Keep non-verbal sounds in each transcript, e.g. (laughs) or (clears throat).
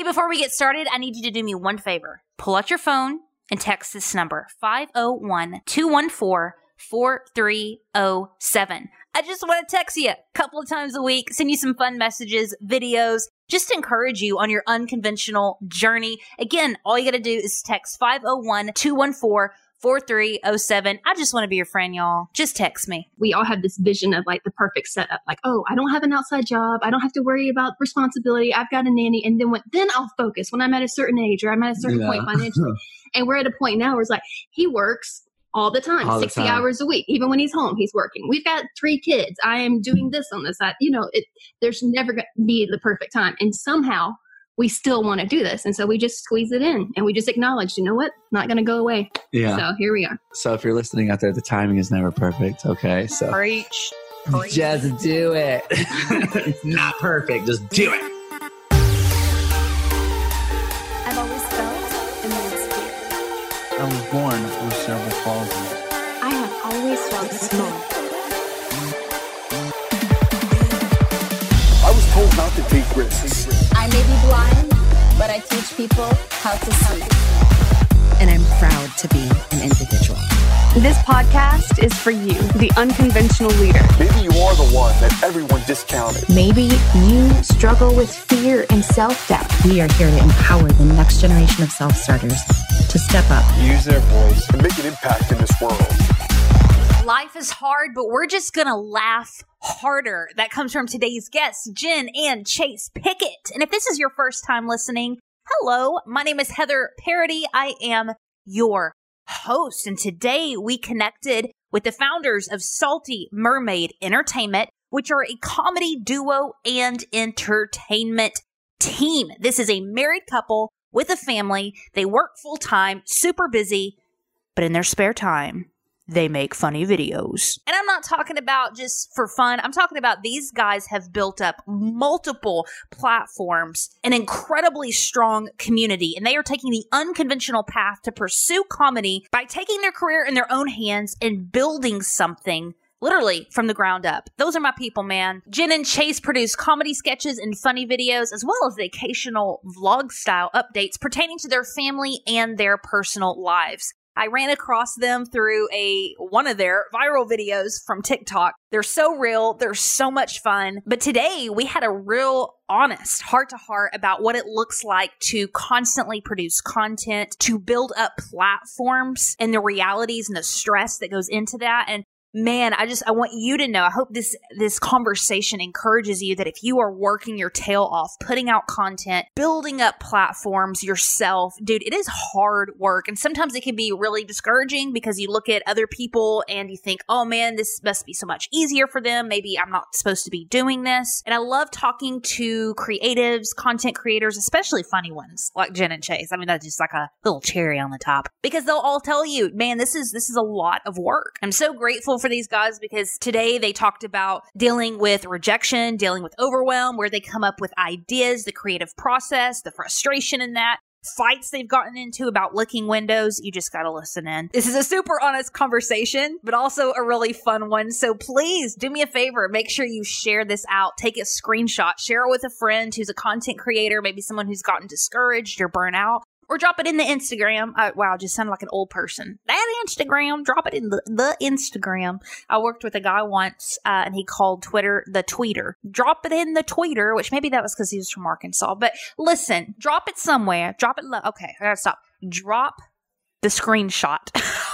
Hey, before we get started, I need you to do me one favor. Pull out your phone and text this number 501 214 4307. I just want to text you a couple of times a week, send you some fun messages, videos, just encourage you on your unconventional journey. Again, all you got to do is text 501 214 4307. I just want to be your friend, y'all. Just text me. We all have this vision of like the perfect setup. Like, oh, I don't have an outside job. I don't have to worry about responsibility. I've got a nanny. And then when, then I'll focus when I'm at a certain age or I'm at a certain yeah. point financially. (laughs) and we're at a point now where it's like, he works all the time, all 60 the time. hours a week. Even when he's home, he's working. We've got three kids. I am doing this on the side. You know, it, there's never going to be the perfect time. And somehow we still want to do this. And so we just squeeze it in and we just acknowledge, you know what? Not going to go away. Yeah. So here we are. So if you're listening out there, the timing is never perfect. Okay. So preach. preach. Just do it. (laughs) it's not perfect. Just do it. I've always felt immense fear. I was born with cerebral palsy. I have always felt small. I was told not to take risks. I may be blind, but I teach people how to see. And I'm proud to be an individual. This podcast is for you, the unconventional leader. Maybe you are the one that everyone discounted. Maybe you struggle with fear and self doubt. We are here to empower the next generation of self starters to step up, use their voice, and make an impact in this world. Life is hard, but we're just going to laugh harder. That comes from today's guests, Jenn and Chase Pickett. And if this is your first time listening, hello, my name is Heather Parady. I am your host. And today we connected with the founders of Salty Mermaid Entertainment, which are a comedy duo and entertainment team. This is a married couple with a family. They work full time, super busy, but in their spare time, they make funny videos. And I'm not talking about just for fun. I'm talking about these guys have built up multiple platforms, an incredibly strong community, and they are taking the unconventional path to pursue comedy by taking their career in their own hands and building something literally from the ground up. Those are my people, man. Jenn and Chase produce comedy sketches and funny videos, as well as the occasional vlog style updates pertaining to their family and their personal lives. I ran across them through a one of their viral videos from TikTok. They're so real, they're so much fun. But today we had a real honest heart to heart about what it looks like to constantly produce content, to build up platforms and the realities and the stress that goes into that. And man, I just I want you to know. I hope this this conversation encourages you that if you are working your tail off, putting out content, building up platforms yourself, dude, it is hard work and sometimes it can be really discouraging because you look at other people and you think, "Oh man, this must be so much easier for them. Maybe I'm not supposed to be doing this." And I love talking to creatives, content creators, especially funny ones like Jenn and Chase. I mean, that's just like a little cherry on the top because they'll all tell you, "Man, this is this is a lot of work." I'm so grateful for these guys because today they talked about dealing with rejection, dealing with overwhelm, where they come up with ideas, the creative process, the frustration in that fights they've gotten into about licking windows, you just got to listen in. This is a super honest conversation, but also a really fun one. So please do me a favor. Make sure you share this out. Take a screenshot, share it with a friend who's a content creator, maybe someone who's gotten discouraged or burnt out or drop it in the Instagram. Uh, wow, just sounded like an old person. That Instagram, drop it in the, the Instagram. I worked with a guy once, uh, and he called Twitter the tweeter. Drop it in the tweeter, which maybe that was because he was from Arkansas. But listen, drop it somewhere. Drop it. Lo- okay, I gotta stop. Drop the screenshot. (laughs)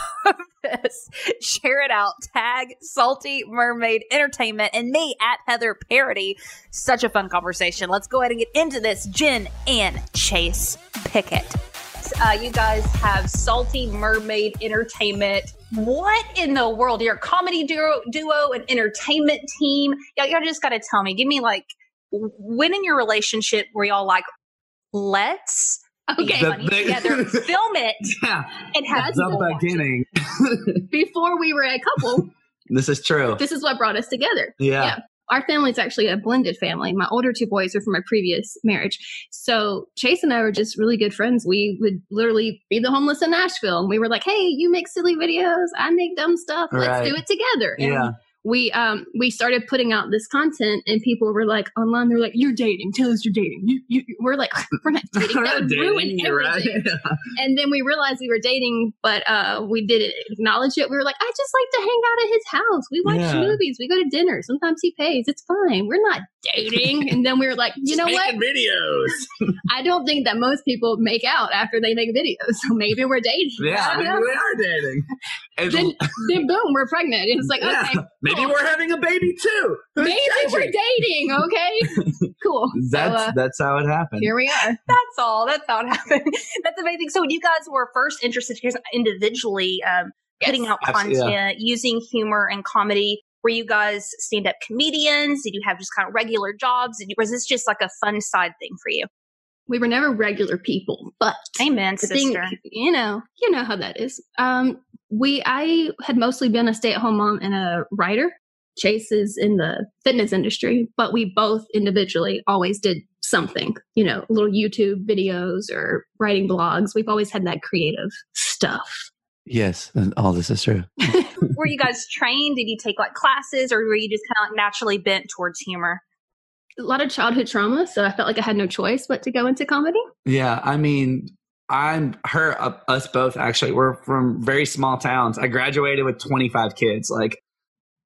this. Share it out. Tag Salty Mermaid Entertainment and me at Heather Parady. Such a fun conversation. Let's go ahead and get into this. Jenn and Chase Pickett. Uh, you guys have Salty Mermaid Entertainment. What in the world? You're a comedy duo, duo an entertainment team. Y'all, y'all just got to tell me. Give me like, when in your relationship were y'all like, let's Okay, the, honey, together, (laughs) film it, yeah, and have the beginning. (laughs) Before we were a couple. this is true. This is what brought us together. Yeah. yeah. Our family is actually a blended family. My older two boys are from my previous marriage. So Chase and I were just really good friends. We would literally be the homeless in Nashville. And we were like, hey, you make silly videos. I make dumb stuff. Let's right. do it together. And yeah we um we started putting out this content and people were like online they're like you're dating. Tell us you're dating. You, you we're like (laughs) we're not dating. That (laughs) would dating, ruin you're right. everything (laughs) and then we realized we were dating but uh we didn't acknowledge it. We were like i just like to hang out at his house. We watch Yeah. movies. We go to dinner. Sometimes he pays. It's fine. We're not dating and then we were like you know what videos. (laughs) i don't think that most people make out after they make videos so maybe we're dating Yeah, maybe know. we are dating. And then, (laughs) then boom we're pregnant it's like yeah, okay maybe cool. we're having a baby too. Who's maybe we're dating okay (laughs) cool That's so, uh, that's how it happened. here we are That's all. That's how it happened. That's amazing. So when you guys were first interested just individually um, putting out Abs- content, yeah. using humor and comedy, were you guys stand up comedians? Did you have just kind of regular jobs? Did you, was this just like a fun side thing for you? we were never regular people but Amen, the thing sister. you know you know how that is um we i had mostly been a stay-at-home mom and a writer chase is in the fitness industry but we both individually always did something you know little youtube videos or writing blogs we've always had that creative stuff Yes, and all this is true. (laughs) were you guys trained? Did you take like classes, or were you just kind of like naturally bent towards humor? a lot of childhood trauma so i felt like i had no choice but to go into comedy Yeah, I mean, I'm her, uh, us both actually. We're from very small towns. I graduated with 25 kids. Like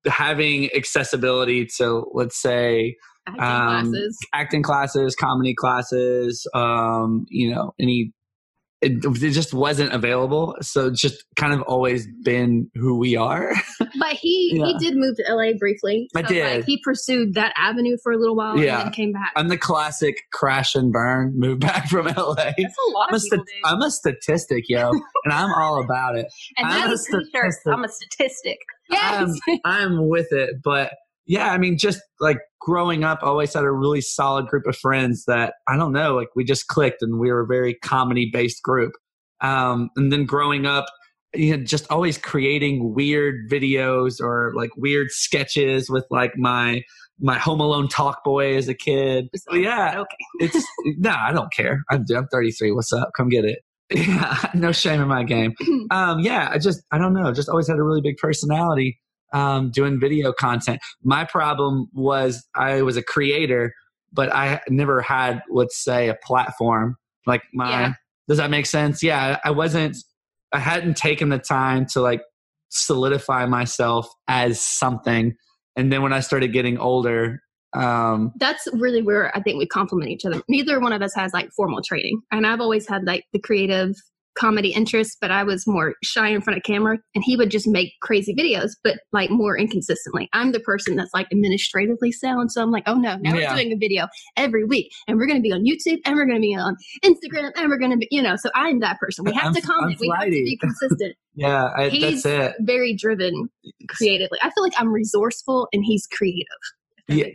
having accessibility to, let's say, acting Um, classes acting classes, comedy classes, um, you know, any. It, it just wasn't available, so it's just kind of always been who we are. (laughs) But he Yeah. he did move to LA briefly. I did. Like, he pursued that avenue for a little while Yeah. and then came back. I'm the classic crash and burn, move back from LA. That's a lot (laughs) I'm a, of people sta- I'm a statistic, yo, and I'm all about it. (laughs) And I'm that a statistic. I'm a statistic. yes. I'm with it. But yeah, I mean, just like growing up, I always had a really solid group of friends that I don't know, like we just clicked and we were a very comedy based group. Um, and then growing up, you know, just always creating weird videos or like weird sketches with like my my Home Alone talk boy as a kid. So, yeah, Okay. (laughs) it's no, I don't care. I'm I'm 33. What's up? Come get it. (laughs) Yeah, no shame in my game. (clears throat) Um, yeah, I just I don't know. Just always had a really big personality. Um, doing video content. My problem was I was a creator, but I never had, let's say, a platform. Like my, Yeah. does that make sense? Yeah, I wasn't. I hadn't taken the time to like solidify myself as something. And then when I started getting older, um, That's really where I think we complement each other. Neither one of us has like formal training. And I've always had like the creative comedy interest, but I was more shy in front of camera and he would just make crazy videos, but like more inconsistently. I'm the person that's like administratively sound. So I'm like, oh no, now Yeah. we're doing a video every week and we're going to be on YouTube and we're going to be on Instagram and we're going to be, you know, so I'm that person. We have I'm- to comment. We have to be (laughs) consistent. yeah, I, He's that's it. very driven creatively. I feel like I'm resourceful and he's creative. Yeah.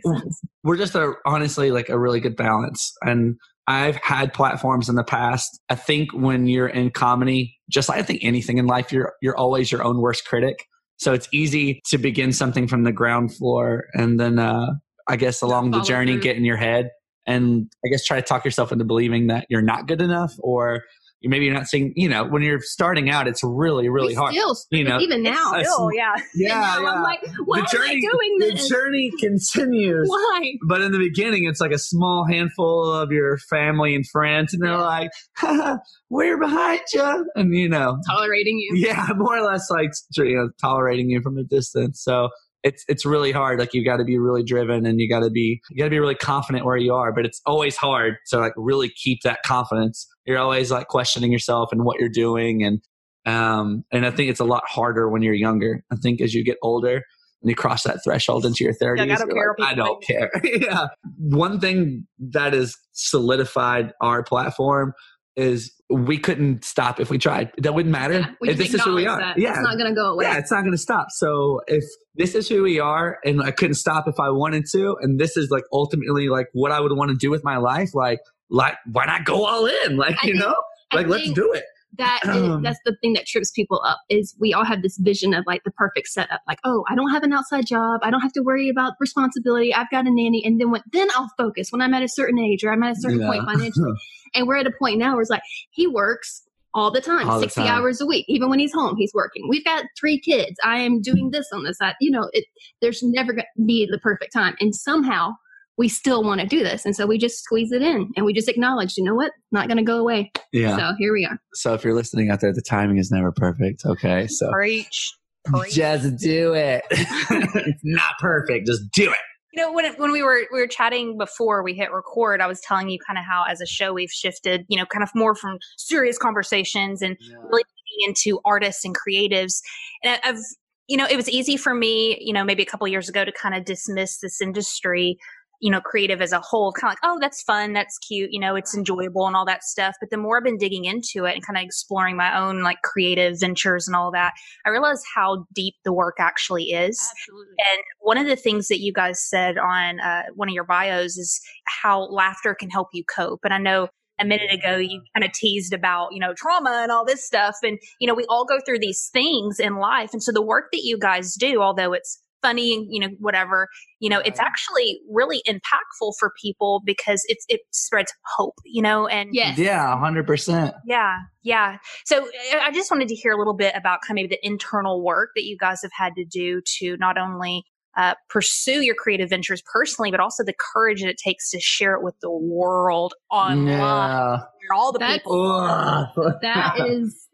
we're just a honestly like a really good balance and i've had platforms in the past i think when you're in comedy just like i think anything in life you're you're always your own worst critic so it's easy to begin something from the ground floor and then uh i guess along the journey through. get in your head and i guess try to talk yourself into believing that you're not good enough or maybe you're not seeing you know when you're starting out it's really really hard Still, You know, even now. (laughs) I Still, yeah. yeah, now I'm like, why the journey, am I doing this? the journey (laughs) continues Why? but in the beginning, it's like a small handful of your family and friends, and they're Yeah. like, Haha, "We're behind you," and you know, Tolerating you. yeah, (laughs) more or less like you know, tolerating you from a distance. So it's it's really hard. Like you got to be really driven, and you got to be you got to be really confident where you are. But it's always hard to like really keep that confidence. You're always like questioning yourself and what you're doing, and um, and I think it's a lot harder when you're younger. I think as you get older. And you cross that threshold into your 30s. I don't care like, I don't care. yeah. One thing that has solidified our platform is we couldn't stop if we tried. That wouldn't matter. Yeah, this is who we are. that. Yeah. It's not going to go away. yeah, it's not going to stop. So if this is who we are and I couldn't stop if I wanted to, and this is like ultimately like what I would want to do with my life, like, like why not go all in? Like, I you think- know, I like let's think do it. That is, (clears throat) that's the thing that trips people up is we all have this vision of like the perfect setup like oh i don't have an outside job i don't have to worry about responsibility i've got a nanny and then when then i'll focus when i'm at a certain age or i'm at a certain point financially (laughs) and we're at a point now where it's like he works all the time, All the 60 time. hours a week. Even when he's home, he's working. We've got three kids. I am doing this on the side. You know, it, there's never going to be the perfect time. And somehow we still want to do this. And so we just squeeze it in and we just acknowledge, you know what? Not going to go away. Yeah. So here we are. So if you're listening out there, the timing is never perfect. Okay. So Preach. Preach. just do it. (laughs) it's not perfect. Just do it. You know, when when we were we were chatting before we hit record, I was telling you kind of how as a show we've shifted, you know, kind of more from serious conversations and really into artists and creatives. And I- I've, you know, it was easy for me, you know, maybe a couple years ago to kind of dismiss this industry, you know, creative as a whole, kind of like, oh, that's fun, that's cute, you know, it's enjoyable and all that stuff. But the more I've been digging into it and kind of exploring my own like creative ventures and all that, I realized how deep the work actually is. Absolutely. And one of the things that you guys said on uh, one of your bios is how laughter can help you cope. And I know a minute ago you kind of teased about, you know, trauma and all this stuff. And, you know, we all go through these things in life. And so the work that you guys do, although it's funny, and you know, whatever, you know, it's actually really impactful for people because it's, it spreads hope, you know, and Yes. Yeah, hundred percent. yeah, yeah. So uh, I just wanted to hear a little bit about kind of maybe the internal work that you guys have had to do to not only uh, pursue your creative ventures personally, but also the courage that it takes to share it with the world online. Yeah. All the That's- people. Ugh. (laughs) that is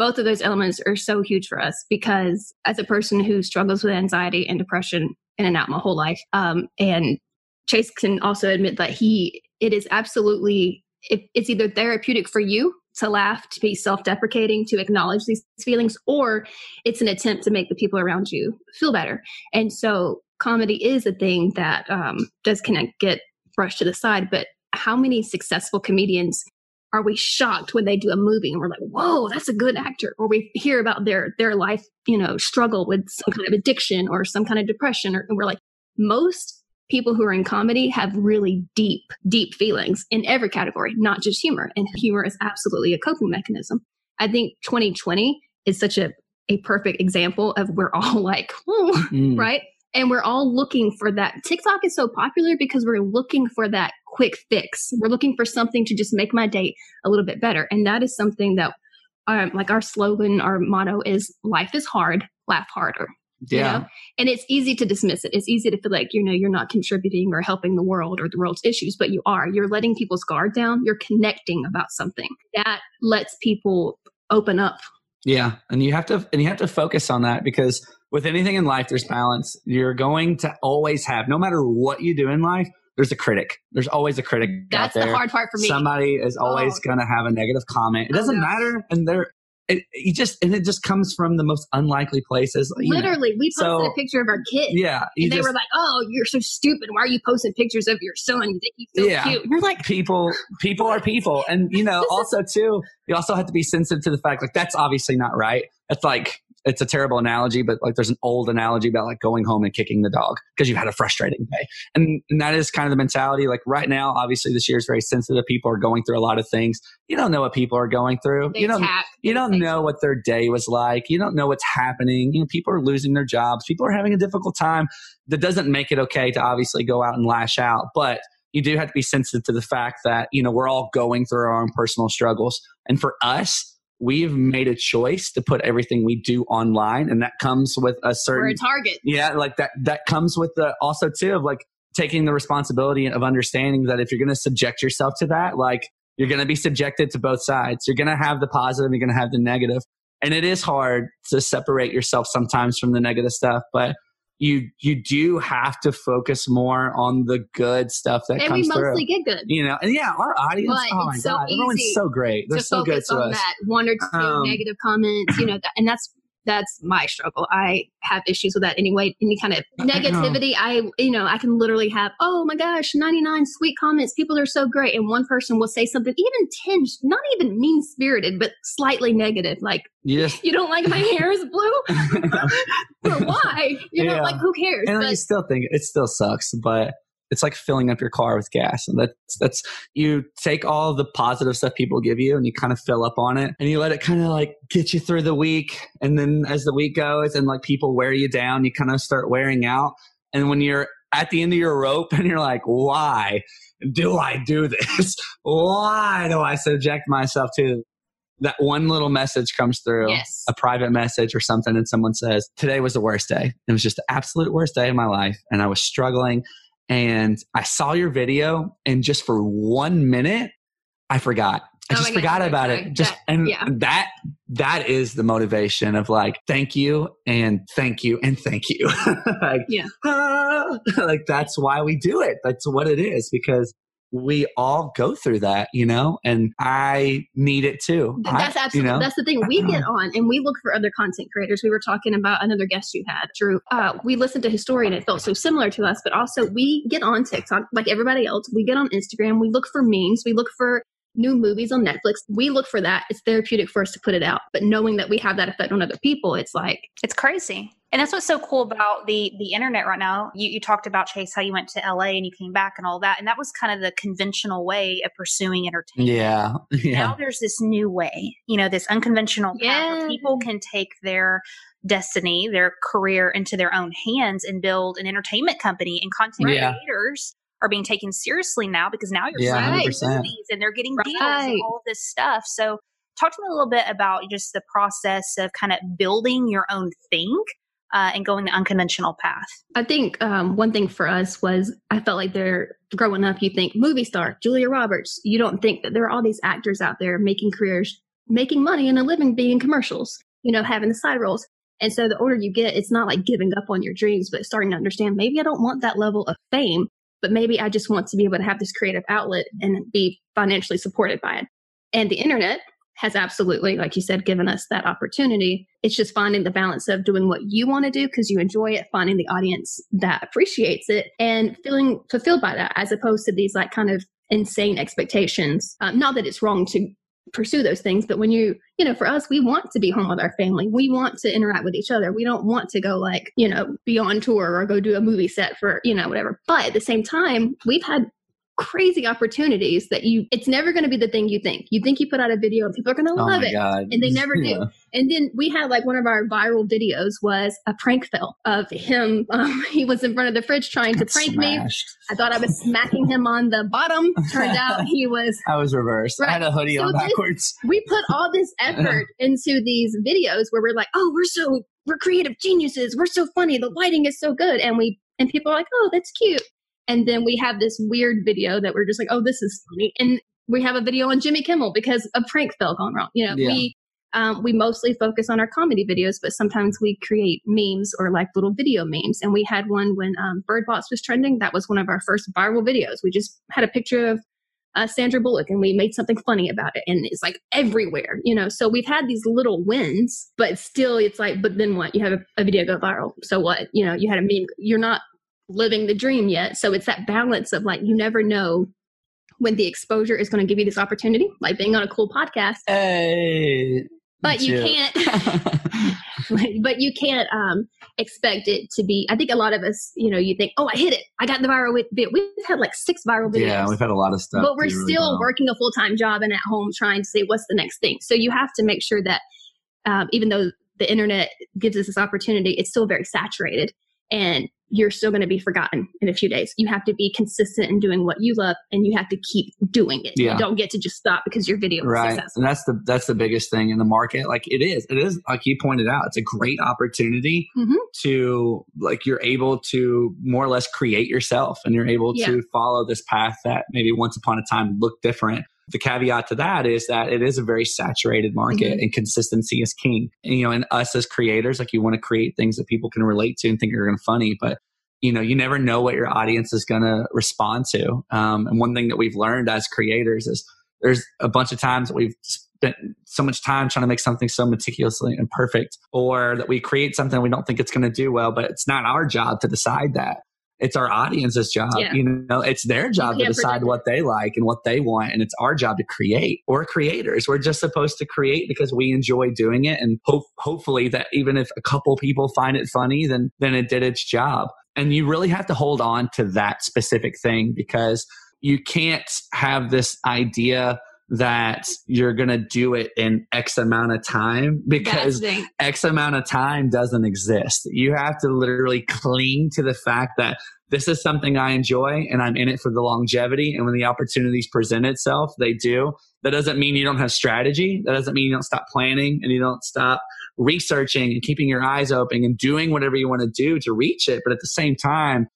both of those elements are so huge for us because as a person who struggles with anxiety and depression in and out my whole life um, and chase can also admit that he it is absolutely it, it's either therapeutic for you to laugh to be self-deprecating to acknowledge these feelings or it's an attempt to make the people around you feel better. And so comedy is a thing that um, does kind of get brushed to the side but how many successful comedians are we shocked when they do a movie and we're like, whoa, that's a good actor? Or we hear about their their life, you know, struggle with some kind of addiction or some kind of depression, or and we're like, most people who are in comedy have really deep, deep feelings in every category, not just humor. And humor is absolutely a coping mechanism. I think 2020 is such a a perfect example of we're all (laughs) like, "Whoa," Mm. right? And we're all looking for that. TikTok is so popular because we're looking for that quick fix. We're looking for something to just make my day a little bit better. And that is something that, um, like our slogan, our motto is life is hard, laugh harder. you Yeah. know? And it's easy to dismiss it. It's easy to feel like, you know, you're not contributing or helping the world or the world's issues, but you are. You're letting people's guard down. You're connecting about something that lets people open up. Yeah, and you have to and you have to focus on that because with anything in life, there's balance. You're going to always have, no matter what you do in life, there's a critic. There's always a critic That's out the hard part for me. Somebody is oh. always Oh. going to have a negative comment. It Oh, doesn't no. matter, and they're it, you just and it just comes from the most unlikely places. you know. Literally, we posted So- a picture of our kid. yeah. You and they just, were like, "Oh, you're so stupid. Why are you posting pictures of your son? You think he's so Yeah. cute?" And you're like, people people are people and you know (laughs) also too you also have to be sensitive to the fact like that's obviously not right it's like it's a terrible analogy but like there's an old analogy about like going home and kicking the dog because you've had a frustrating day and, and that is kind of the mentality like right now obviously this year is very sensitive people are going through a lot of things you don't know what people are going through they you don't attack. you don't know what their day was like. You don't know what's happening. You know, people are losing their jobs. People are having a difficult time. That doesn't make it okay to obviously go out and lash out, but you do have to be sensitive to the fact that, you know, we're all going through our own personal struggles. And for us, we've made a choice to put everything we do online and that comes with a We're certain a target. yeah, like that that comes with the also too of like taking the responsibility of understanding that if you're going to subject yourself to that, like you're going to be subjected to both sides. You're going to have the positive, you're going to have the. And it is hard to separate yourself sometimes from the negative stuff, but you you do have to focus more on the good stuff that and we mostly through. get good. You know, and yeah, our audience. But oh my so god, everyone's so great. They're to so good to on us. that one or two Um, negative comments, you know, that, and that's that's my struggle. I have issues with that anyway. Any kind of negativity, I you know, I can literally have, oh my gosh, ninety nine sweet comments. People are so great, and one person will say something even tinged, not even mean spirited, but slightly negative, like You just you don't like my hair is blue. (laughs) (laughs) or why? You know, Yeah. like who cares? and But you still think it still sucks, but it's like filling up your car with gas, and that's that's you take all the positive stuff people give you, and you kind of fill up on it, and you let it kind of like get you through the week, and then as the week goes, and like people wear you down, you kind of start wearing out, and when you're at the end of your rope, (laughs) and you're like, why do I do this? (laughs) why do I subject myself to that one little message comes through, Yes. a private message or something, and someone says, Today was the worst day. It was just the absolute worst day of my life. And I was struggling. And I saw your video, and just for one minute, I forgot. I Oh just God, forgot I'm about sorry. it. Just That- and yeah. that that is the motivation of like, thank you and thank you and thank you. (laughs) like, Yeah. ah, (laughs) like that's why we do it. That's what it is because we all go through that, you know, and I need it too. Th- I- That's you absolutely know? that's the thing. We get on and we look for other content creators. We were talking about another guest you had, Drew. Uh, we listened to his story and it felt so similar to us, but also we get on TikTok like everybody else. We get on Instagram. We look for memes. We look for new movies on Netflix. We look for that. It's therapeutic for us to put it out. But knowing that we have that effect on other people, it's like It's crazy. And that's what's so cool about the the internet right now. You, you talked about Chase how you went to LA and you came back and all that, and that was kind of the conventional way of pursuing entertainment. yeah. (laughs) Yeah. Now there's this new way, you know, this unconventional path where people can take their destiny, their career into their own hands and build an entertainment company. And content Yeah. creators are being taken seriously now because now you're Yeah, signing movies and they're getting deals Right. and all of this stuff. So talk to me a little bit about just the process of kind of building your own thing uh, and going the unconventional path. I think um, one thing for us was I felt like they're growing up. You think movie star Julia Roberts. You don't think that there are all these actors out there making careers, making money and a living being in commercials. You know, having the side roles. And so the older you get, it's not like giving up on your dreams, but starting to understand maybe I don't want that level of fame, but maybe I just want to be able to have this creative outlet and be financially supported by it. And the internet has absolutely, like you said, given us that opportunity. It's just finding the balance of doing what you want to do because you enjoy it, finding the audience that appreciates it, and feeling fulfilled by that, as opposed to these like kind of insane expectations. Um, not that it's wrong to pursue those things, but when you, you know, for us, we want to be home with our family. We want to interact with each other. We don't want to go like, you know, be on tour or go do a movie set for, you know, whatever. But at the same time, we've had crazy opportunities that you it's never going to be the thing you think you think you put out a video and people are going to Oh love it God. and they (laughs) never Yeah. do and then we had like one of our viral videos was a prank film of him um, (laughs) he was in front of the fridge trying to prank me i thought i was smacking him on the bottom turned out (laughs) he was I was reversed. I had a hoodie So on this- backwards. we put all this effort into these videos where we're like, oh, we're so we're creative geniuses. We're so funny. The lighting is so good, and we and people are like, oh, that's cute. And then we have this weird video that we're just like, oh, this is funny. And we have a video on Jimmy Kimmel because a prank fell gone wrong. You know, Yeah. we um, we mostly focus on our comedy videos, but sometimes we create memes or like little video memes. And we had one when um, Bird Box was trending. That was one of our first viral videos. We just had a picture of uh, Sandra Bullock and we made something funny about it. And it's like everywhere, you know. So we've had these little wins, but still it's like, but then what? You have a, a video go viral. So what? You know, you had a meme. You're not living the dream yet. So it's that balance of like, you never know when the exposure is going to give you this opportunity, like being on a cool podcast. Hey. But you can't, (laughs) but you can't um, expect it to be. I think a lot of us, you know, you think, oh, I hit it. I got the viral video. We've had like six viral videos. yeah, we've had a lot of stuff. but we're really still well. working a full time job and at home trying to say what's the next thing. So you have to make sure that um, even though the internet gives us this opportunity, it's still very saturated and you're still going to be forgotten in a few days. You have to be consistent in doing what you love and you have to keep doing it. Yeah. You don't get to just stop because your video right successful. and that's the that's the biggest thing in the market like it is it is like you pointed out it's a great opportunity Mhm. to like you're able to more or less create yourself and you're able Yeah. to follow this path that maybe once upon a time looked different the caveat to that is that it is a very saturated market Mhm. and consistency is king. And, you know and us as creators like you want to create things that people can relate to and think are going to funny but you know you never know what your audience is going to respond to. Um, and one thing that we've learned as creators is there's a bunch of times that we've spent so much time trying to make something so meticulously and perfect or that we create something we don't think it's going to do well but it's not our job to decide that it's our audience's job Yeah. you know it's their job to decide what they like and what they want and it's our job to create. We're creators. We're just supposed to create because we enjoy doing it and hope hopefully that even if a couple people find it funny then then it did its job. And you really have to hold on to that specific thing because you can't have this idea that you're going to do it in X amount of time because That's the thing. X amount of time doesn't exist. You have to literally cling to the fact that this is something I enjoy and I'm in it for the longevity. And when the opportunities present itself, they do. That doesn't mean you don't have strategy. That doesn't mean you don't stop planning and you don't stop researching and keeping your eyes open and doing whatever you want to do to reach it. But at the same time,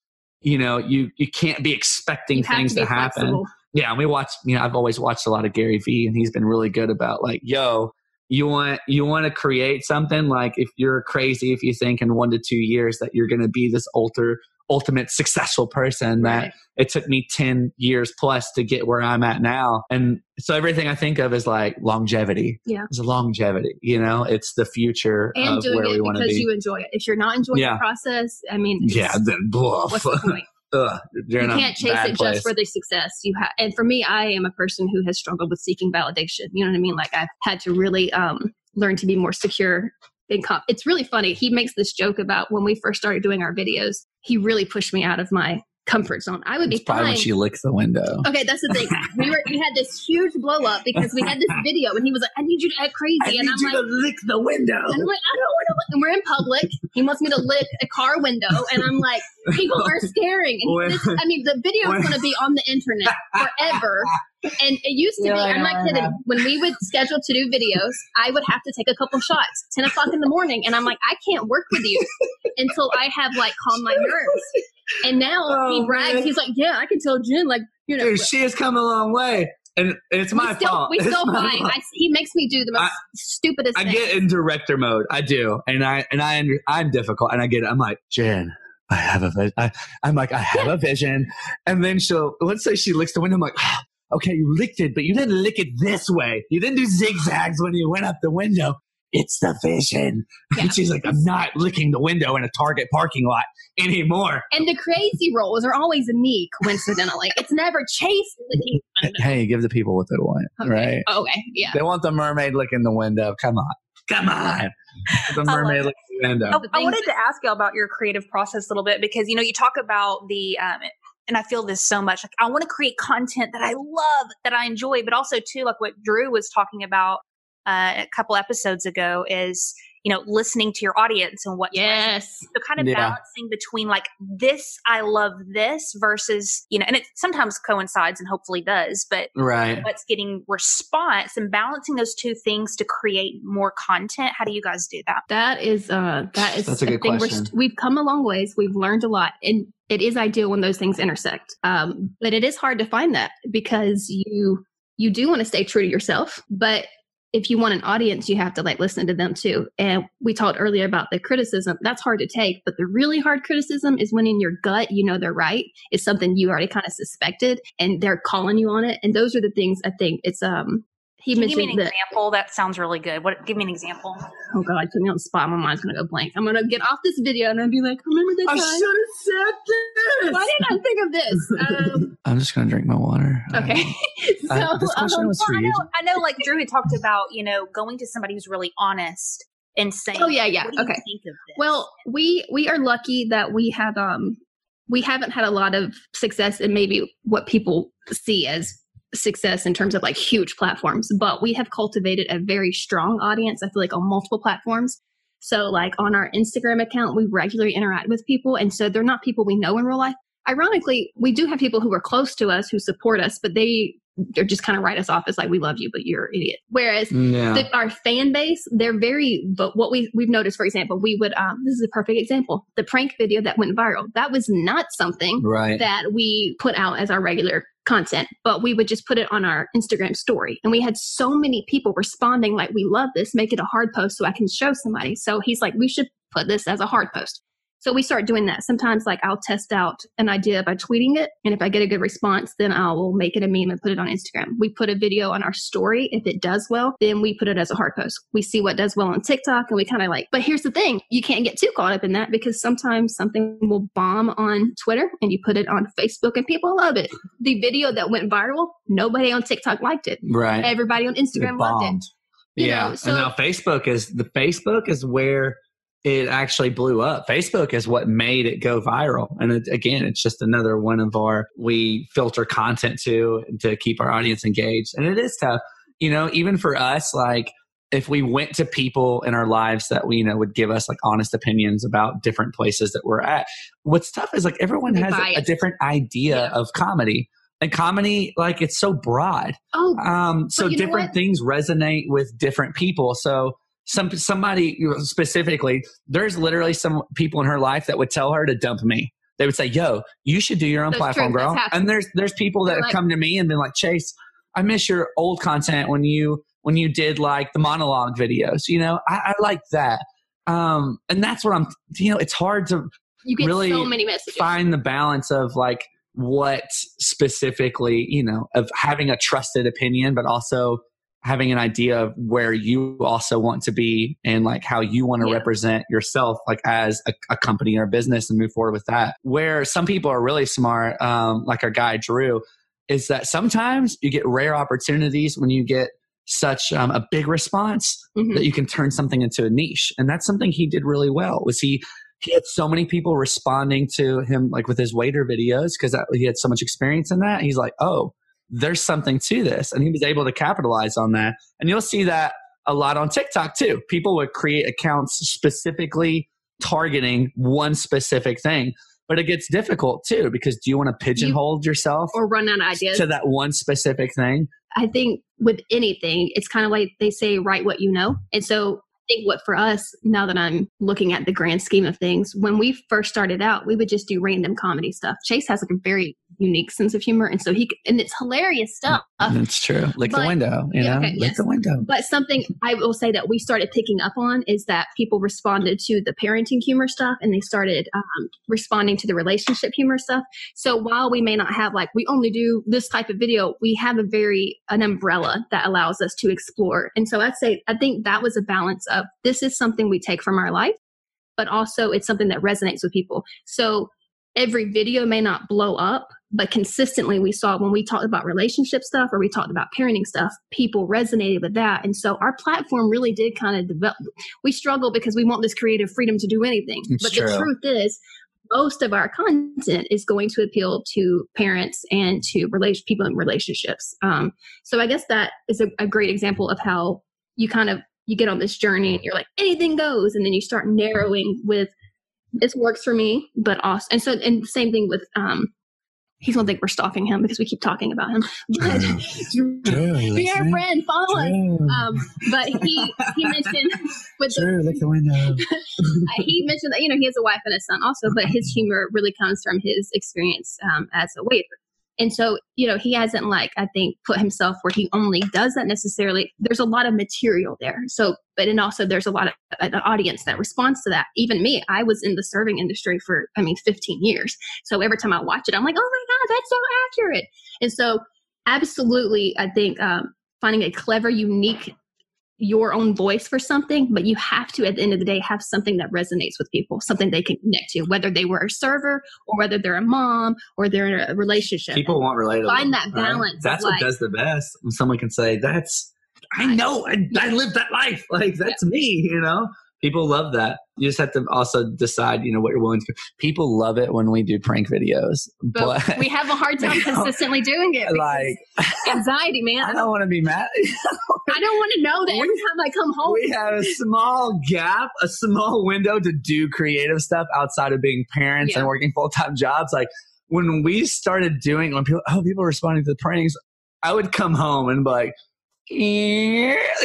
you know, you, you can't be expecting You things to to, happen. flexible. Yeah, and we watch. You know, I've always watched a lot of Gary Vee, and he's been really good about like, yo, you want you want to create something. Like, if you're crazy, if you think in one to two years that you're going to be this ultra ultimate successful person, that Right. it took me ten years plus to get where I'm at now, and so everything I think of is like longevity. Yeah. it's a longevity. You know, it's the future And of doing where we it want to because be. you enjoy it. If you're not enjoying Yeah. the process, I mean, yeah, then bluff. what's the point? Ugh, you can't chase it place. just for the success. You have and for me i am a person who has struggled with seeking validation. You know what i mean? Like i've had to really um, learn to be more secure in comp it's really funny. He makes this joke about when we first started doing our videos he really pushed me out of my comfort zone i would It's be probably fine when she licks the window. Okay, that's the thing. (laughs) We were we had this huge blow up because we had this video, and he was like, "I need you to act crazy," and I'm like, lick the window. and I'm like, I don't want to. Lick. And we're in public. He wants me to lick a car window, and I'm like, people are staring. And When- this, I mean, the video is going to be on the internet forever. And it used to You're be. like, I'm not "Oh, kidding. no." When we would schedule to do videos, I would have to take a couple shots, ten o'clock in the morning, and I'm like, I can't work with you until I have like calmed my nerves. And now Oh, he brags. man. He's like, Yeah, I can tell Jenn, like, you know. Dude, she has come a long way, and it's we my still, fault. We (laughs) It's still fight. I, he makes me do the most I- stupidest I get in director mode. I do, and I and I I'm difficult, and I get it. I'm like Jenn. I have a vision. I, I'm like I have a vision, and then she'll let's say she licks the window. I'm like, "Ah, okay, you licked it, but you didn't lick it this way. You didn't do zigzags when you went up the window. It's the vision. (laughs) Yeah. And she's like, I'm not licking the window in a Target parking lot anymore. And the crazy roles are always me, coincidentally. it's never Chase licking the window. (laughs) Hey, give the people what they want, Okay. right? Okay, yeah. They want the mermaid licking the window. Come on. Come on, the mermaid licking the window. I, I wanted to ask you about your creative process a little bit because you know you talk about the um, and I feel this so much like I want to create content that I love that I enjoy but also too like what Drew was talking about uh, a couple episodes ago is you know listening to your audience and what Yes. so kind of Yeah. balancing between like this I love this versus you know and it sometimes coincides and hopefully does but right. what's getting response and balancing those two things to create more content how do you guys do that That is uh that is That's a good thing we're question. st- we've come a long ways. We've learned a lot. And it is ideal when those things intersect. Um, but it is hard to find that because you you do want to stay true to yourself, but if you want an audience, you have to like listen to them too. And we talked earlier about the criticism. That's hard to take, but the really hard criticism is when in your gut you know they're right. It's something you already kind of suspected, and they're calling you on it. And those are the things I think it's um. He Can you give me an that. example that sounds really good what give me an example Oh God, put me on the spot. My mind's gonna go blank. I'm gonna get off this video and I'll be like, remember this I should have said this. Why didn't I think of this? (laughs) Um, I'm just gonna drink my water. okay. (laughs) so Uh, this question um, was for Well, I know, I know, like Drew had talked about, you know, going to somebody who's really honest and saying, Oh, yeah, yeah, what do you okay. think of this?" well, we we are lucky that we have um we haven't had a lot of success in maybe what people see as success in terms of like huge platforms, but we have cultivated a very strong audience. I feel like on multiple platforms. So like on our Instagram account, we regularly interact with people, and so they're not people we know in real life. Ironically, we do have people who are close to us who support us, but they they're just kind of write us off as like we love you, but you're an idiot. Whereas Yeah. the, our fan base, they're very. But what we we've noticed, for example, we would. Um, this is a perfect example. The prank video that went viral. That was not something Right. that we put out as our regular content, but we would just put it on our Instagram story. And we had so many people responding, like, we love this, make it a hard post so I can show somebody. So he's like, we should put this as a hard post. So we start doing that. Sometimes, like, I'll test out an idea by tweeting it. And if I get a good response, then I will make it a meme and put it on Instagram. We put a video on our story. If it does well, then we put it as a hard post. We see what does well on TikTok and we kind of like, but here's the thing you can't get too caught up in that because sometimes something will bomb on Twitter and you put it on Facebook and people love it. The video that went viral, nobody on TikTok liked it. Right. Everybody on Instagram It loved it. You yeah. know, so- and now Facebook is the Facebook is where it actually blew up. Facebook is what made it go viral. And it, again, it's just another one of our, we filter content to, to keep our audience engaged. And it is tough, you know, even for us, like, if we went to people in our lives that we you know would give us like honest opinions about different places that we're at what's tough is like everyone has a, a, different idea yeah. of comedy and comedy like it's so broad oh um so different things resonate with different people so some somebody specifically there's literally some people in her life that would tell her to dump me. They would say yo you should do your own That's platform true. girl and there's there's people that They're have like- come to me and been like chase i miss your old content when you when you did like the monologue videos you know? I, I like that. Um and that's what i'm you know it's hard to You get really so many messages. find the balance of like what specifically you know of having a trusted opinion but also having an idea of where you also want to be and like how you want to Yeah. represent yourself like as a, a company or a business and move forward with that where some people are really smart um, like our guy drew is that sometimes you get rare opportunities when you get such um, a big response Mhm. that you can turn something into a niche and that's something he did really well was he he had so many people responding to him like with his waiter videos because he had so much experience in that he's like oh there's something to this and he was able to capitalize on that and you'll see that a lot on tiktok too people would create accounts specifically targeting one specific thing but it gets difficult too because do you want to pigeonhole yourself or run out of ideas. to that one specific thing I think with anything, it's kind of like they say, write what you know. And so I think what for us, now that I'm looking at the grand scheme of things, when we first started out, we would just do random comedy stuff. Chase has like a very unique sense of humor. And so he, and it's hilarious stuff. that's true like the window you yeah, know okay, like yes. the window But something I will say that we started picking up on is that people responded to the parenting humor stuff and they started um, responding to the relationship humor stuff. So while we may not have like, we only do this type of video, we have a very, an umbrella that allows us to explore. And so I'd say, I think that was a balance of this is something we take from our life, but also it's something that resonates with people. So every video may not blow up, but consistently we saw when we talked about relationship stuff or we talked about parenting stuff, people resonated with that. And so our platform really did kind of develop. We struggle because we want this creative freedom to do anything. It's but true. the truth is, most of our content is going to appeal to parents and to relation people in relationships. Um, so I guess that is a, a great example of how you kind of you get on this journey and you're like anything goes, and then you start narrowing with this works for me, but also and so and same thing with um he's gonna think we're stalking him because we keep talking about him. But be our friend, follow us. Um, but he he (laughs) mentioned with the, look the window. (laughs) he mentioned that you know he has a wife and a son also, but his humor really comes from his experience um, as a waiter. And so, you know, he hasn't like I think put himself where he only does that necessarily. There's a lot of material there. So, but and also there's a lot of an audience that responds to that. Even me, I was in the serving industry for I mean 15 years. So every time I watch it, I'm like, oh my god, that's so accurate. And so, absolutely, I think um, finding a clever, unique your own voice for something, but you have to, at the end of the day, have something that resonates with people, something they can connect to, whether they were a server or whether they're a mom or they're in a relationship. People want relatable. Find that balance of, That's what like- does the best. When someone can say, "That's I know, I, I lived that life. Like that's me." You know, people love that. You just have to also decide, you know, what you're willing to. People love it when we do prank videos, But, but, we have a hard (laughs) time consistently doing it. like (laughs) anxiety, man. I don't want to be mad. (laughs) I don't want to know that every time I come home. we have a small gap, a small window to do creative stuff outside of being parents Yeah. and working full time jobs. Like when we started doing, when people, oh, people responding to the pranks, I would come home and be like,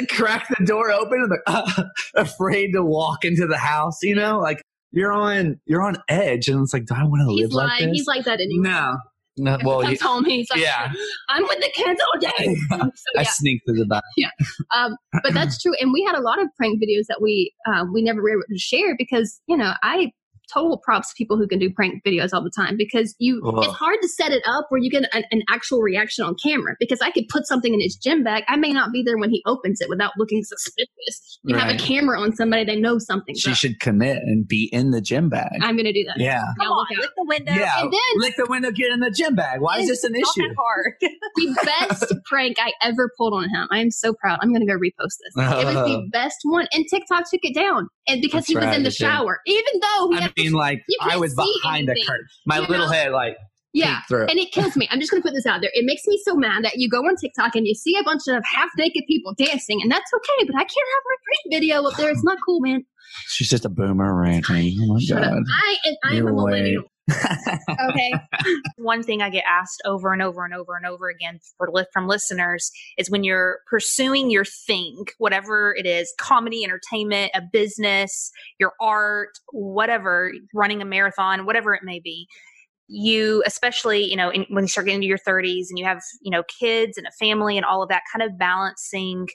crack the door open and like, (laughs) afraid to walk into the house. You know, like you're on you're on edge, and it's like, do I want to live like like this? he's like that anymore. no, no. If Well, he comes home, he's like, yeah. (laughs) I'm with the kids all day. (laughs) so, I sneak through the back. Yeah, um, but that's (clears throat) true. And we had a lot of prank videos that we uh, we never were able to share because you know I total props to people who can do prank videos all the time because you Ugh. it's hard to set it up where you get an, an actual reaction on camera because I could put something in his gym bag. I may not be there when he opens it without looking suspicious. You have a camera on somebody, they know something. She up. should commit and be in the gym bag. I'm gonna do that. yeah. Come Y'all on, look out. lick the window. Yeah. And then Lick the window, get in the gym bag. Why is this an issue? that hard. (laughs) the best prank I ever pulled on him. I am so proud. I'm gonna go repost this. It was the (laughs) best one, and TikTok took it down, and because That's he was right, in the it did. shower, even though he I had mean, like I was behind a curtain. My little know? head, like Yeah. through. And it kills me. I'm just going to put this out there. It makes me so mad that you go on TikTok and you see a bunch of half naked people dancing, and that's okay, but I can't have my prank video up there. It's not cool, man. She's just a boomer ranting. Oh my Shut god. up. I, and I am You're a way- millennial. Okay. One thing I get asked over and over and over and over again from listeners is when you're pursuing your thing, whatever it is, comedy, entertainment, a business, your art, whatever, running a marathon, whatever it may be. You, especially, you know, in, when you start getting into your 30s and you have, you know, kids and a family and all of that, kind of balancing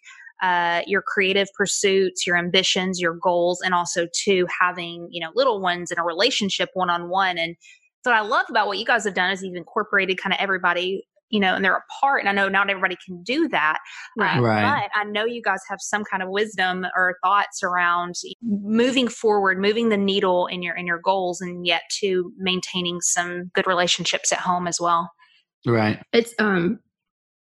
uh, your creative pursuits, your ambitions, your goals, and also to having you know little ones in a relationship one on one. And so what I love about what you guys have done is you've incorporated kind of everybody, you know, and they're a part. And I know not everybody can do that, Right. uh, Right. but I know you guys have some kind of wisdom or thoughts around moving forward, moving the needle in your in your goals, and yet to maintaining some good relationships at home as well. Right. It's um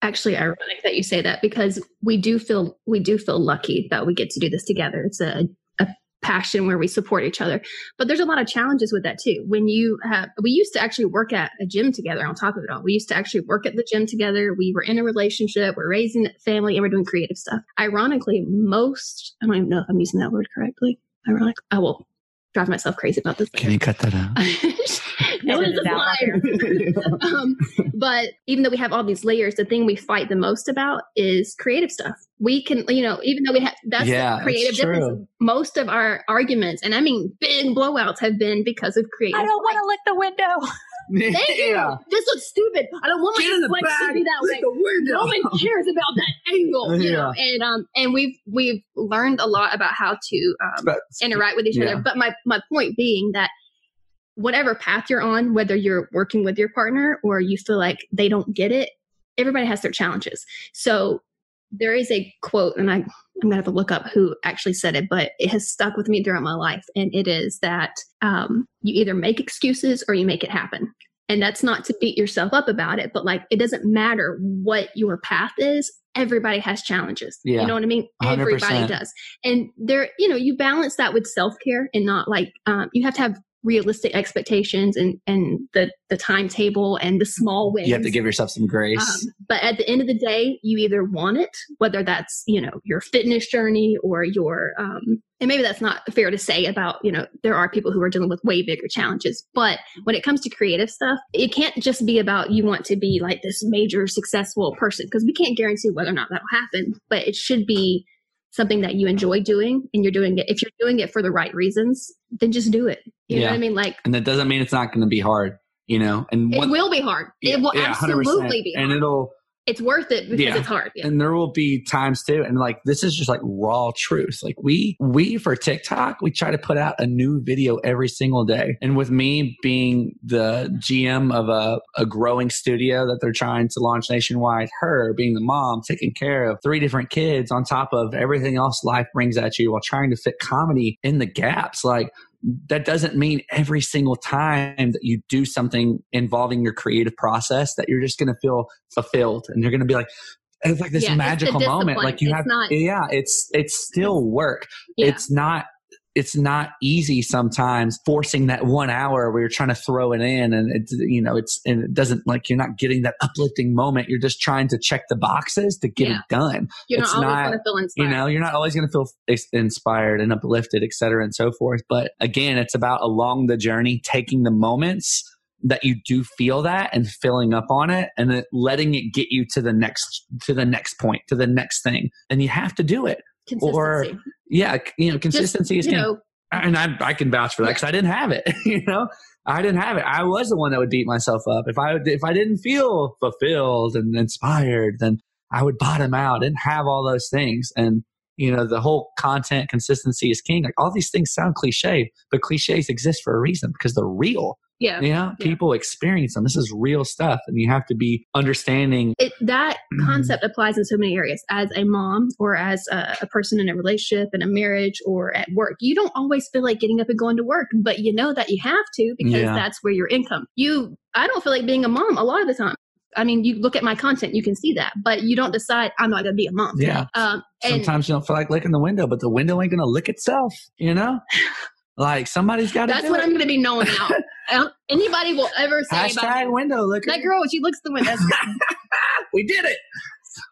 actually ironic that you say that because we do feel we do feel lucky that we get to do this together. It's a, a passion where we support each other. But there's a lot of challenges with that too. When you have we used to actually work at a gym together on top of it all. We used to actually work at the gym together. We were in a relationship, we're raising family, and we're doing creative stuff. Ironically, most I don't even know if I'm using that word correctly. Ironic. I will drive myself crazy about this. Can you cut that out? (laughs) no Edit one's it a out, liar. (laughs) um, but even though we have all these layers, the thing we fight the most about is creative stuff. We can, you know, even though we have that's Yeah, the creative it's difference. Most of our arguments, and I mean big blowouts, have been because of creative. I don't want to lick the window. (laughs) Thank yeah. you. This looks stupid. I don't want my Get flex to be that way. Lick the window. No one cares about that angle, you know. And um, and we've we've learned a lot about how to um, But- interact with each Yeah. other. But my my point being that whatever path you're on, whether you're working with your partner or you feel like they don't get it, everybody has their challenges. So there is a quote, and I I'm gonna have to look up who actually said it, but it has stuck with me throughout my life, and it is that um, you either make excuses or you make it happen. And that's not to beat yourself up about it, but like it doesn't matter what your path is. Everybody has challenges. Yeah. You know what I mean? 100%. Everybody does. And there, you know, you balance that with self care and not like um, you have to have realistic expectations and and the the timetable and the small wins. You have to give yourself some grace. Um, but at the end of the day, you either want it, whether that's you know your fitness journey or your, um, and maybe that's not fair to say about you know there are people who are dealing with way bigger challenges. But when it comes to creative stuff, it can't just be about you want to be like this major successful person because we can't guarantee whether or not that'll happen. But it should be something that you enjoy doing and you're doing it if you're doing it for the right reasons then just do it you know what i mean like and that doesn't mean it's not going to be hard, you know. And it will be hard yeah, it will yeah, 100%. absolutely be hard. and it'll it's worth it because Yeah. it's hard yeah. and there will be times too and like this is just like raw truth like we we for tiktok we try to put out a new video every single day and with me being the gm of a, a growing studio that they're trying to launch nationwide her being the mom taking care of three different kids on top of everything else life brings at you while trying to fit comedy in the gaps like that doesn't mean every single time that you do something involving your creative process that you're just going to feel fulfilled and you're going to be like it's like this Yeah, magical moment like you It's have not- yeah it's it's still work Yeah. it's not it's not easy sometimes forcing that one hour where you're trying to throw it in and it's you know it's and it doesn't like you're not getting that uplifting moment you're just trying to check the boxes to get Yeah. it done You're It's not always not- going to feel inspired. you know you're not always going to feel inspired and uplifted et cetera and so forth but again it's about along the journey taking the moments that you do feel that and filling up on it and then letting it get you to the next to the next point to the next thing and you have to do it or Consistency. Yeah you know Just, consistency is you know, and I, I can vouch for that because I didn't have it. (laughs) you know, I didn't have it. I was the one that would beat myself up if I if I didn't feel fulfilled and inspired. Then I would bottom out. Didn't have all those things, and you know the whole content consistency is king. Like all these things sound cliche but cliches exist for a reason because they're real. Yeah. you know people experience them. This is real stuff and you have to be understanding. It, that Mm-hmm. concept applies in so many areas. As a mom or as a, a person in a relationship in a marriage or at work you don't always feel like getting up and going to work but you know that you have to because Yeah. that's where your income. You i don't feel like being a mom a lot of the time i mean you look at my content you can see that but you don't decide i'm not going to be a mom yeah. Um, and sometimes you don't feel like licking the window but the window ain't gonna lick itself you know? (laughs) Like somebody's got to that's what it. i'm going to be known now. (laughs) Anybody will ever say hashtag about window licker. That girl she looks the window. (laughs) We did it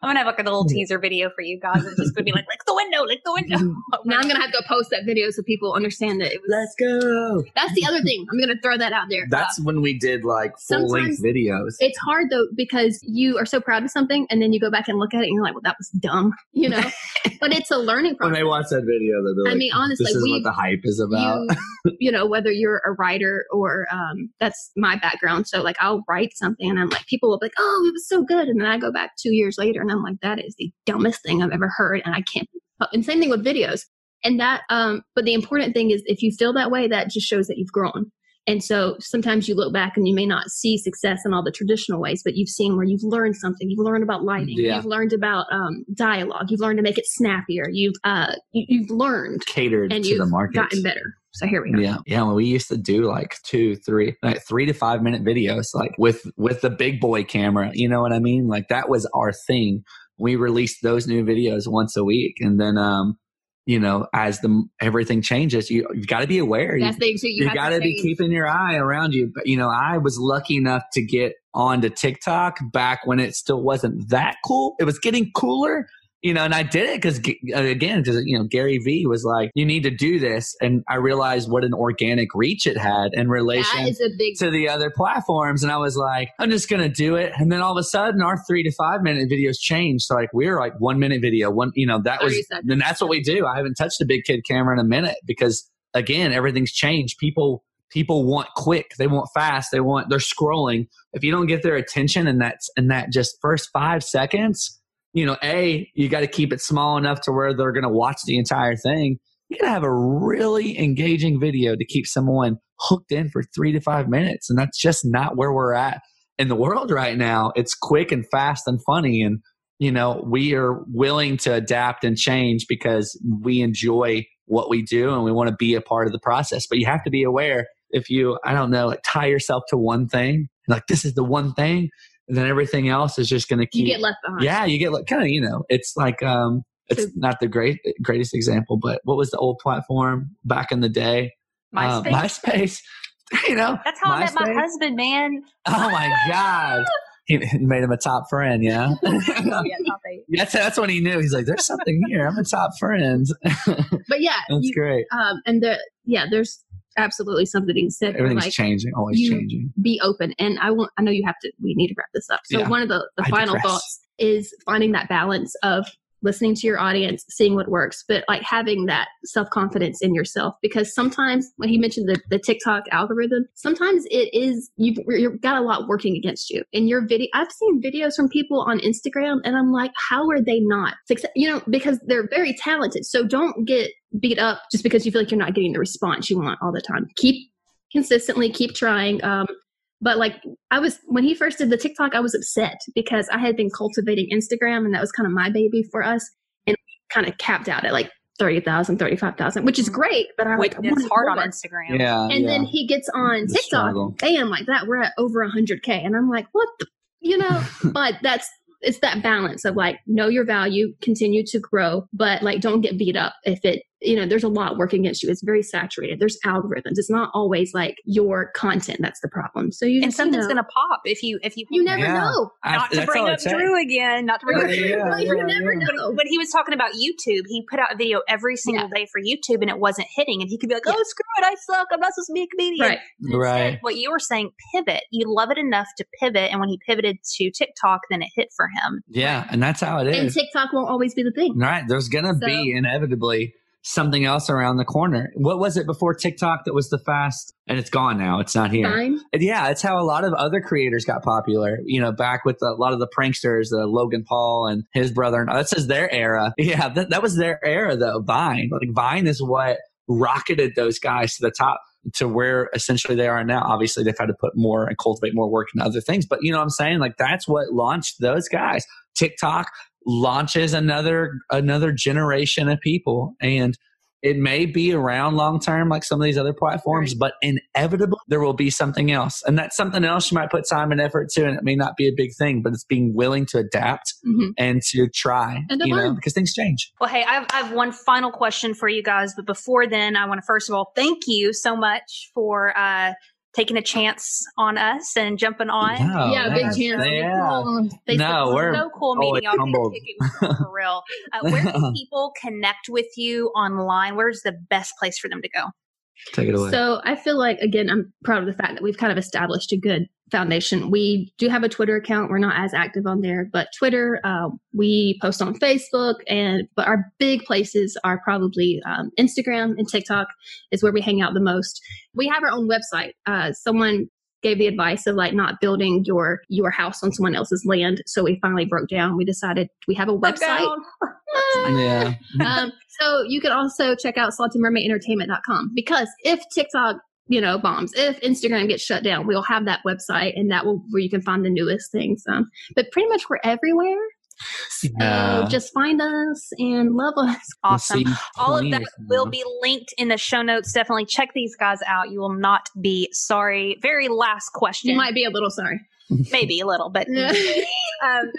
I'm gonna have like a little teaser video for you guys. It's just gonna be like, lick the window, lick the window. (laughs) now i'm going to have to post that video so people understand that it was let's go That's the other thing. I'm going to throw that out there. that's when we did like full length videos It's hard though because you are so proud of something and then you go back and look at it and you're like, well, that was dumb, (laughs) you know? (laughs) but it's a learning when process. they watch that video they'll be I mean, honestly, this is we- what the hype is about You, you know, whether you're a writer or um, that's my background. So, like, I'll write something and I'm like, people will be like, oh, it was so good. And then I go back two years later and I'm like, that is the dumbest thing I've ever heard. And I can't. And same thing with videos. And that, um, but the important thing is if you feel that way, that just shows that you've grown. And so sometimes you look back and you may not see success in all the traditional ways, but you've seen where you've learned something. You've learned about lighting. Yeah. You've learned about um, dialogue. You've learned to make it snappier. You've uh, you, you've learned catered and to you've the market gotten better. So here we are. Yeah, yeah. When we used to do like two, three, like three to five minute videos, like with with the big boy camera. You know what I mean? Like that was our thing. We released those new videos once a week, and then um, you know, as the everything changes, you you've got to be aware. That's you the so you, got to be keeping your eye around you. But you know, I was lucky enough to get onto TikTok back when it still wasn't that cool. It was getting cooler, you know, and I did it because uh, again, because you know, Gary Vee was like, "You need to do this," and I realized what an organic reach it had in relation That is a big. to the other platforms. And I was like, I'm just going to do it. And then all of a sudden, our three to five minute videos changed. So, like, we're like one minute video, one, you know, that was, seconds. then that's what we do. I haven't touched a big kid camera in a minute because, again, everything's changed. People, people want quick, they want fast, they want, they're scrolling. If you don't get their attention in that, in that just first five seconds, you know, A, you got to keep it small enough to where they're going to watch the entire thing. You got to have a really engaging video to keep someone hooked in for three to five minutes. And that's just not where we're at in the world right now. It's quick and fast and funny. And, you know, we are willing to adapt and change because we enjoy what we do and we want to be a part of the process. But you have to be aware if you, I don't know, like tie yourself to one thing, like this is the one thing, then everything else is just going to keep You get left behind. yeah, you get like kind of, you know, it's like um it's So- not the great greatest example, but what was the old platform back in the day? Uh, MySpace. MySpace. (laughs) You know, That's how I met my husband, man. Oh my (laughs) god. He, he made him a top friend, yeah. Oh, (laughs) yeah, top eight. that's that's when he knew. He's like, "There's something here. I'm a top friend." But yeah, that's you, great. um, and the yeah, there's absolutely something being said. Everything's like changing, always changing. be open. And I want I know you have to. We need to wrap this up. So Yeah. one of the the I final thoughts is finding that balance of listening to your audience, seeing what works, but like having that self confidence in yourself. Because sometimes when he mentioned the, the TikTok algorithm, sometimes it is you've, you've got a lot working against you. In your video, I've seen videos from people on Instagram, and I'm like, how are they not success? You know, because they're very talented. So don't get beat up just because you feel like you're not getting the response you want all the time. Keep consistently, keep trying. Um, but like I was when he first did the TikTok, I was upset because I had been cultivating Instagram and that was kind of my baby for us. And kind of capped out at like 30,000, 35,000, which is mm-hmm. great. But I like, It's wanted hard on. Instagram. Yeah. And yeah. then he gets on The TikTok, struggle. bam, like that. We're at over 100K. And I'm like, what the, you know? (laughs) but that's, it's that balance of like, know your value, continue to grow, but like, don't get beat up if it, you know, there's a lot working against you. It's very saturated. There's algorithms. It's not always like your content that's the problem. So you And just, you something's know, gonna pop if you if you you never Yeah. know. I- not to bring up. Drew again, not to bring Yeah, up Drew. yeah, But you yeah, never yeah. know. When he was talking about YouTube, he put out a video every single day for YouTube and it wasn't hitting. And he could be like, oh, Yeah. screw it, I suck. I'm not supposed to be a comedian. Right. Instead, Right. What you were saying, pivot. You love it enough to pivot. And when he pivoted to TikTok, then it hit for him. Yeah, and that's how it is. And. TikTok won't always be the thing. Right. There's gonna So- be inevitably something else around the corner. What was it before TikTok that was the fast? And it's gone now. It's not here. Fine. Yeah, it's how a lot of other creators got popular. You know, back with a lot of the pranksters, uh, Logan Paul and his brother. And that says their era. (laughs) Yeah, that, that was their era though. Vine, like Vine is what rocketed those guys to the top to where essentially they are now. Obviously, they've had to put more and cultivate more work into other things. But you know what I'm saying? Like that's what launched those guys. TikTok launches another another generation of people and it may be around long term like some of these other platforms Right. but inevitably there will be something else and that's something else you might put time and effort to and it may not be a big thing but it's being willing to adapt Mhm. and to try And you know because things change Well, hey, I have, I have one final question for you guys, but before then, I want to first of all thank you so much for uh, taking a chance on us and jumping on. No, yeah, big that's- chance. yeah. Oh, They No, said it was we're so cool meeting y'all. humbled. Kick y'all for (laughs) real. Uh, where can (laughs) people connect with you online? Where's the best place for them to go? take it away So I feel like again, I'm proud of the fact that we've kind of established a good foundation. We do have a Twitter account. We're not as active on there, but Twitter, uh, we post on Facebook, and but our big places are probably um, Instagram and TikTok is where we hang out the most. We have our own website. Uh, someone gave the advice of like not building your your house on someone else's land, so we finally broke down. We decided we have a website. (laughs) yeah um, so you can also check out saltymermaidentertainment.com because if TikTok, you know, bombs, if Instagram gets shut down, we'll have that website and that will where you can find the newest things. Um, but pretty much we're everywhere. So Yeah. just find us and love us. Awesome. All of that will be linked in the show notes. Definitely check these guys out. You will not be sorry. Very last question. You might be a little sorry. (laughs) maybe a little, but (laughs) um,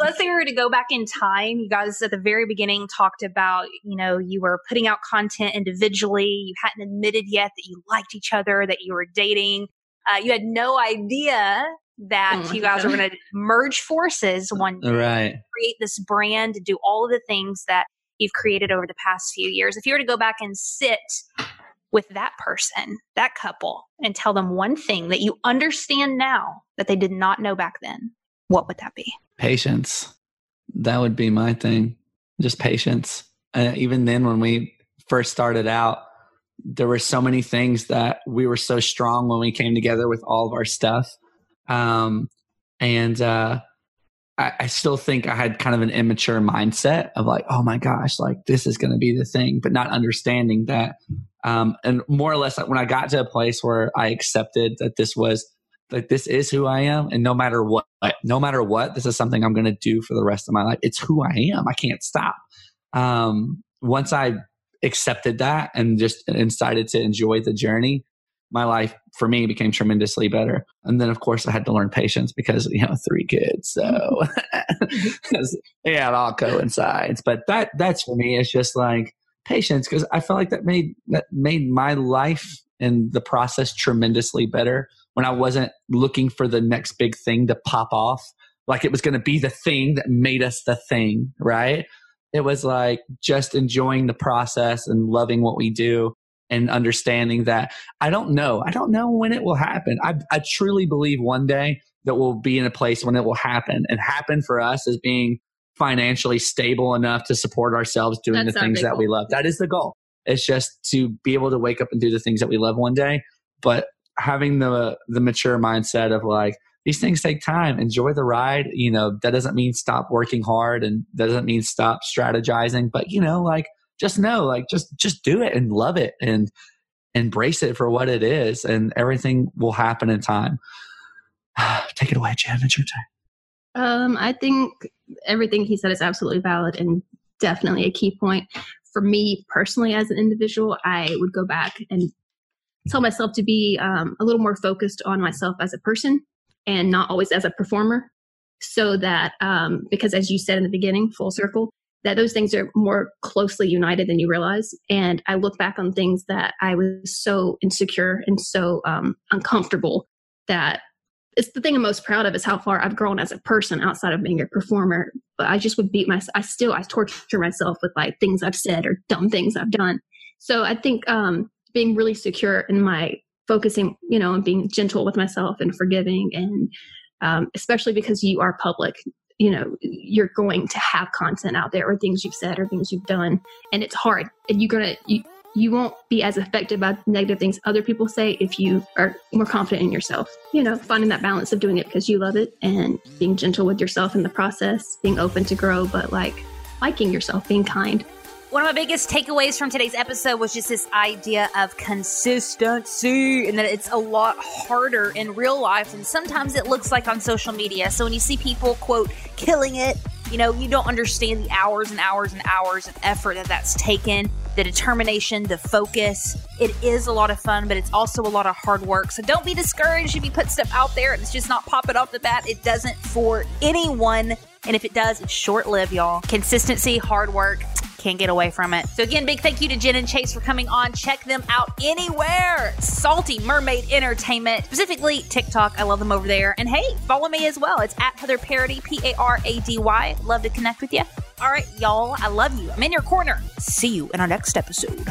let's say we were to go back in time. You guys at the very beginning talked about, you know, you were putting out content individually. You hadn't admitted yet that you liked each other, that you were dating. Uh, you had no idea that Oh you guys God. going to merge forces one day, right create this brand, do all of the things that you've created over the past few years. If you were to go back and sit with that person, that couple, and tell them one thing that you understand now that they did not know back then, what would that be? patience that would be my thing just patience uh, even then when we first started out there were so many things that we were so strong when we came together with all of our stuff um, and uh, I, I still think i had kind of an immature mindset of like oh my gosh like this is going to be the thing but not understanding that um, and more or less like when i got to a place where i accepted that this was like this is who I am, and no matter what, no matter what, this is something I'm going to do for the rest of my life. It's who I am. I can't stop. Um, once I accepted that and just decided to enjoy the journey, my life for me became tremendously better. And then, of course, I had to learn patience because you know three kids, so (laughs) mm-hmm. yeah, it all coincides. But that that's for me. It's just like patience because I felt like that made that made my life and the process tremendously better when I wasn't looking for the next big thing to pop off. Like it was going to be the thing that made us the thing, right? It was like just enjoying the process and loving what we do and understanding that I don't know. I don't know when it will happen. I, I truly believe one day that we'll be in a place when it will happen and happen for us as being financially stable enough to support ourselves doing That's the things that we love. That is the goal. It's just to be able to wake up and do the things that we love one day. But having the the mature mindset of like these things take time. Enjoy the ride. You know that doesn't mean stop working hard and that doesn't mean stop strategizing. But you know, like just know, like just just do it and love it and embrace it for what it is, and everything will happen in time. (sighs) Take it away, Jenn. It's your time. Um, I think everything he said is absolutely valid and definitely a key point. For me personally, as an individual, I would go back and tell myself to be um, a little more focused on myself as a person and not always as a performer. So that, um, because as you said in the beginning, full circle, that those things are more closely united than you realize. And I look back on things that I was so insecure and so um, uncomfortable that it's the thing I'm most proud of is how far I've grown as a person outside of being a performer. But I just would beat myself. I still I torture myself with like things I've said or dumb things I've done. So I think um, being really secure in my focusing, you know, and being gentle with myself and forgiving, and um, especially because you are public, you know you're going to have content out there or things you've said or things you've done and it's hard. And you're gonna you, you won't be as affected by negative things other people say if you are more confident in yourself. You know finding that balance of doing it because you love it and being gentle with yourself in the process being open to grow but like liking yourself being kind one of my biggest takeaways from today's episode was just this idea of consistency and that it's a lot harder in real life than sometimes it looks like on social media. So when you see people, quote, killing it, you know, you don't understand the hours and hours and hours of effort that that's taken, the determination, the focus. It is a lot of fun, but it's also a lot of hard work. So don't be discouraged if you put stuff out there and it's just not popping off the bat. It doesn't for anyone. And if it does, it's short lived, y'all. Consistency, hard work, can't get away from it. So again, big thank you to Jenn and Chase for coming on. Check them out anywhere. Salty Mermaid Entertainment, specifically TikTok. I love them over there. And hey, follow me as well. It's at Heather Parady, P A R A D Y. Love to connect with you. All right, y'all. I love you. I'm in your corner. See you in our next episode.